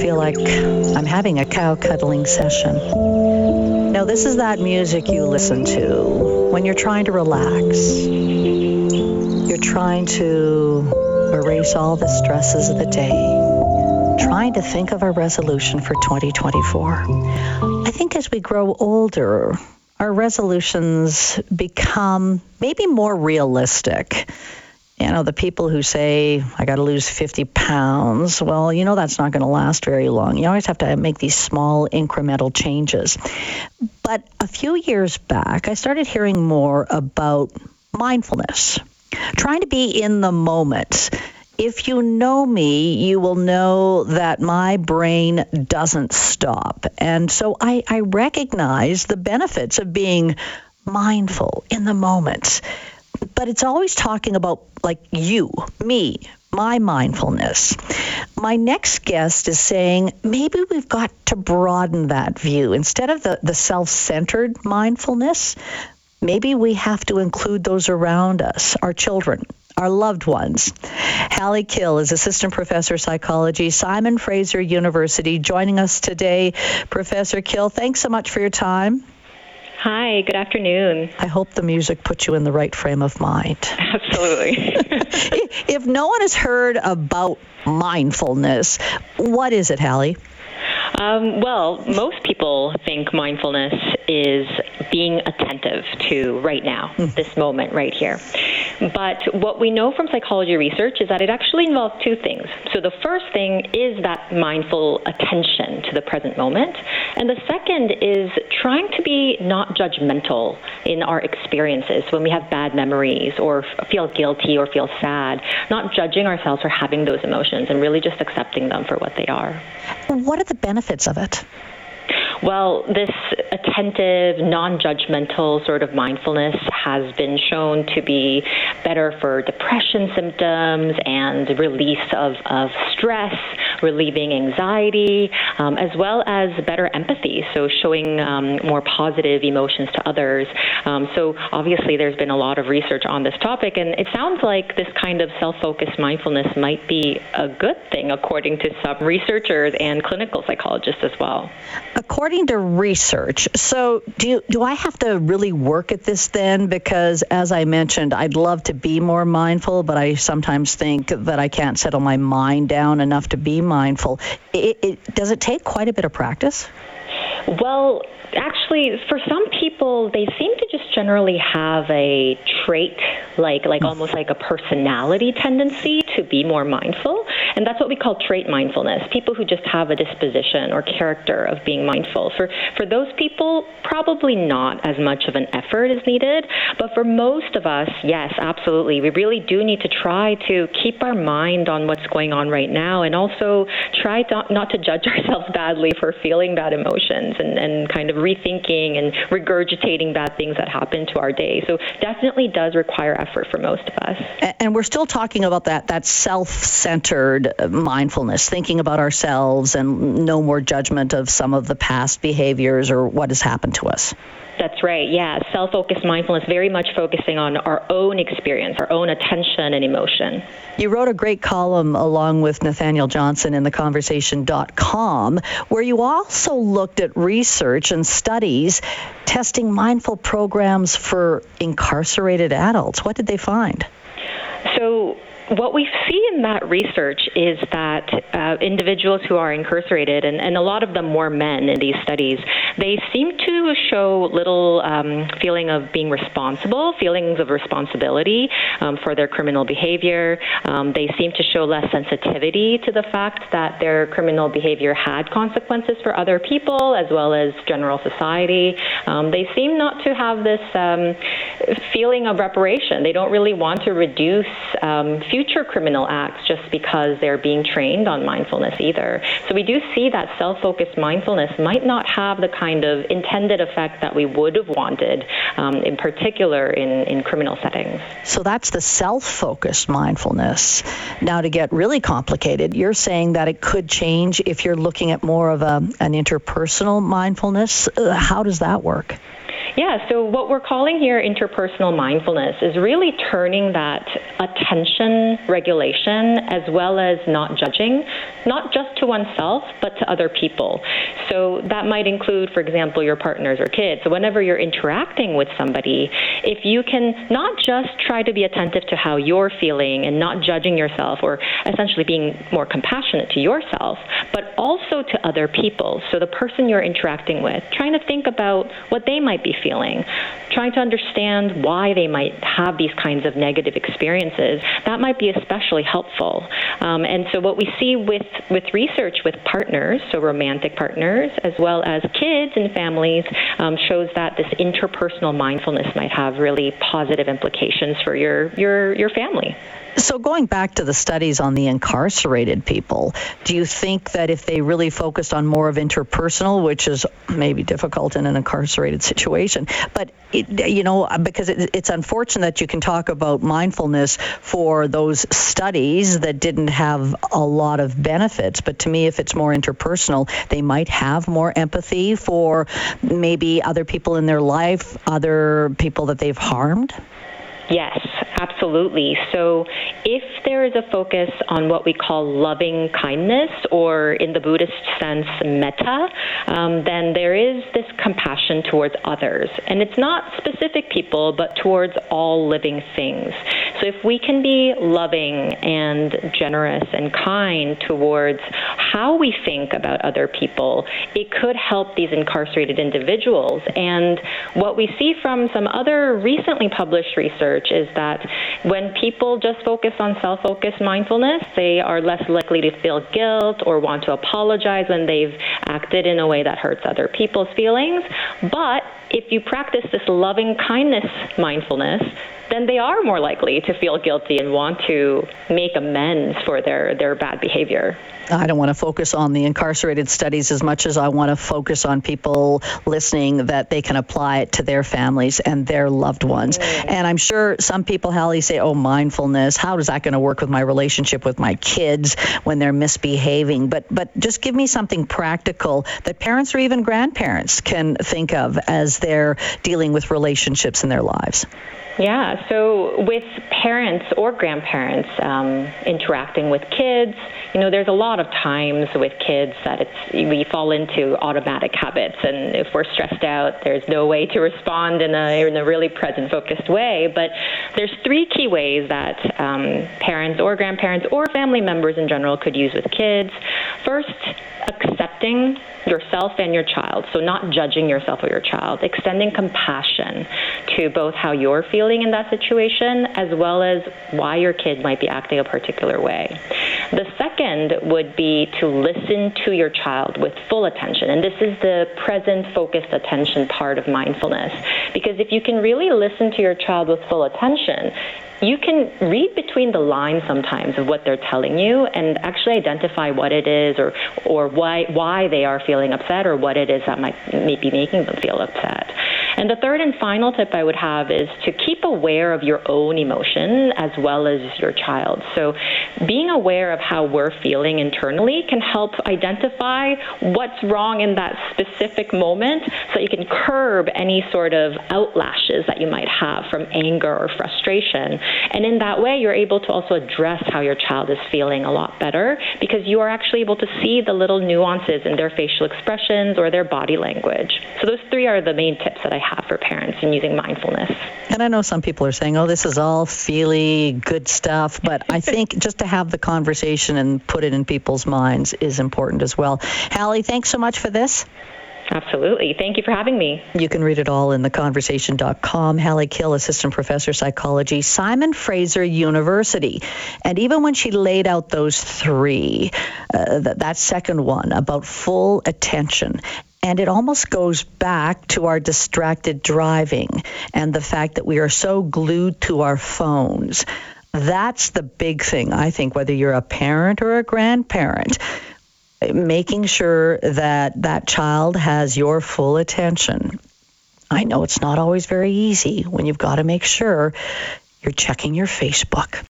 feel like I'm having a cow cuddling session. Now, this is that music you listen to when you're trying to relax. You're trying to erase all the stresses of the day, trying to think of a resolution for 2024. I think as we grow older, our resolutions become maybe more realistic you know, the people who say, I got to lose 50 pounds, well, you know, that's not going to last very long. You always have to make these small incremental changes. But a few years back, I started hearing more about mindfulness, trying to be in the moment. If you know me, you will know that my brain doesn't stop. And so I, I recognize the benefits of being mindful in the moment but it's always talking about like you, me, my mindfulness. My next guest is saying maybe we've got to broaden that view. Instead of the, the self centered mindfulness, maybe we have to include those around us, our children, our loved ones. Hali Kil is assistant professor of psychology, Simon Fraser University, joining us today. Professor Kil, thanks so much for your time. Hi, good afternoon. I hope the music puts you in the right frame of mind. Absolutely. if no one has heard about mindfulness, what is it, Hali? Um, well, most people think mindfulness is being attentive to right now, mm. this moment right here. But what we know from psychology research is that it actually involves two things. So the first thing is that mindful attention to the present moment. And the second is trying to be not judgmental in our experiences when we have bad memories or feel guilty or feel sad, not judging ourselves for having those emotions and really just accepting them for what they are. What are the benefits of it? Well, this attentive, non judgmental sort of mindfulness has been shown to be better for depression symptoms and release of, of stress, relieving anxiety, um, as well as better empathy, so showing um, more positive emotions to others. Um, so, obviously, there's been a lot of research on this topic, and it sounds like this kind of self focused mindfulness might be a good thing, according to some researchers and clinical psychologists as well. According to research, so do do I have to really work at this then? Because as I mentioned, I'd love to be more mindful, but I sometimes think that I can't settle my mind down enough to be mindful. It, it, does it take quite a bit of practice? Well, actually, for some people, they seem to just generally have a trait, like like mm. almost like a personality tendency to be more mindful, and that's what we call trait mindfulness. People who just have a disposition or character of being mindful. For for those people, probably not as much of an effort is needed, but for most of us, yes, absolutely. We really do need to try to keep our mind on what's going on right now, and also try to, not to judge ourselves badly for feeling bad emotions and, and kind of rethinking and regurgitating bad things that happen to our day. So definitely does require effort for most of us. And we're still talking about that that self-centered mindfulness, thinking about ourselves and no more judgment of some of the past behaviors or what has happened to us. That's right. Yeah, self-focused mindfulness, very much focusing on our own experience, our own attention and emotion. You wrote a great column along with Nathaniel Johnson in theconversation.com, where you also looked at research and studies testing mindful programs for incarcerated adults. What did they find? So what we see in that research is that uh, individuals who are incarcerated, and, and, a lot of them were men in these studies, they seem to show little um, feeling of being responsible, feelings of responsibility um, for their criminal behavior. Um, they seem to show less sensitivity to the fact that their criminal behavior had consequences for other people as well as general society. Um, they seem not to have this um, feeling of reparation. They don't really want to reduce um, future criminal acts just because they're being trained on mindfulness either. So we do see that self focused mindfulness might not have the kind of intended effect that we would have wanted, um, in particular in, in criminal settings. So that's the self focused mindfulness. Now, to get really complicated, you're saying that it could change if you're looking at more of a, an interpersonal mindfulness. Uh, how does that work? Yeah, so what we're calling here interpersonal mindfulness is really turning that attention regulation as well as not judging, not just to oneself, but to other people. So that might include, for example, your partners or kids. So whenever you're interacting with somebody, if you can not just try to be attentive to how you're feeling and not judging yourself or essentially being more compassionate to yourself, but also to other people. So the person you're interacting with, trying to think about what they might be feeling, trying to understand why they might have these kinds of negative experiences, that might be especially helpful. Um, and so what we see with, with research with partners, so romantic partners, as well as kids and families, um, shows that this interpersonal mindfulness might have really positive implications for your, your, your family. So, going back to the studies on the incarcerated people, do you think that if they really focused on more of interpersonal, which is maybe difficult in an incarcerated situation, but it, you know, because it, it's unfortunate that you can talk about mindfulness for those studies that didn't have a lot of benefits, but to me, if it's more interpersonal, they might have more empathy for maybe other people in their life, other people that they've harmed. Yes, absolutely. So, if there is a focus on what we call loving kindness, or in the Buddhist sense, metta, um, then there is this compassion towards others. And it's not specific people, but towards all living things. So, if we can be loving and generous and kind towards how we think about other people, it could help these incarcerated individuals. And what we see from some other recently published research is that when people just focus on self focused mindfulness, they are less likely to feel guilt or want to apologize when they've acted in a way that hurts other people's feelings. But if you practice this loving kindness mindfulness, then they are more likely to feel guilty and want to make amends for their, their bad behavior. I don't want to focus on the incarcerated studies as much as I want to focus on people listening that they can apply it to their families and their loved ones. Mm. And I'm sure some people, Hali, say, oh, mindfulness, how is that going to work with my relationship with my kids when they're misbehaving? But, but just give me something practical that parents or even grandparents can think of as they're dealing with relationships in their lives. Yeah, so with parents or grandparents um, interacting with kids, you know, there's a lot of times with kids that it's we fall into automatic habits, and if we're stressed out, there's no way to respond in a in a really present focused way. But there's three key ways that um, parents or grandparents or family members in general could use with kids. First, accepting yourself and your child, so not judging yourself or your child, extending compassion to both how you're feeling in that situation as well as why your kid might be acting a particular way. The second would be to listen to your child with full attention. And this is the present focused attention part of mindfulness. Because if you can really listen to your child with full attention, you can read between the lines sometimes of what they're telling you and actually identify what it is or or why why they are feeling upset or what it is that might, might be making them feel upset. And the third and final tip I would have is to keep aware of your own emotion as well as your child. So being aware of how we're feeling internally can help identify what's wrong in that specific moment so you can curb any sort of outlashes that you might have from anger or frustration. And in that way, you're able to also address how your child is feeling a lot better because you are actually able to see the little nuances in their facial expressions or their body language. So those three are the main tips that I have for parents and using mindfulness. And I know some people are saying, oh, this is all feely, good stuff, but I think just to have the conversation and put it in people's minds is important as well. Hali, thanks so much for this. Absolutely. Thank you for having me. You can read it all in theconversation.com. Hali Kil, Assistant Professor Psychology, Simon Fraser University. And even when she laid out those three, uh, that, that second one about full attention and it almost goes back to our distracted driving and the fact that we are so glued to our phones. That's the big thing, I think, whether you're a parent or a grandparent making sure that that child has your full attention. I know it's not always very easy when you've got to make sure you're checking your Facebook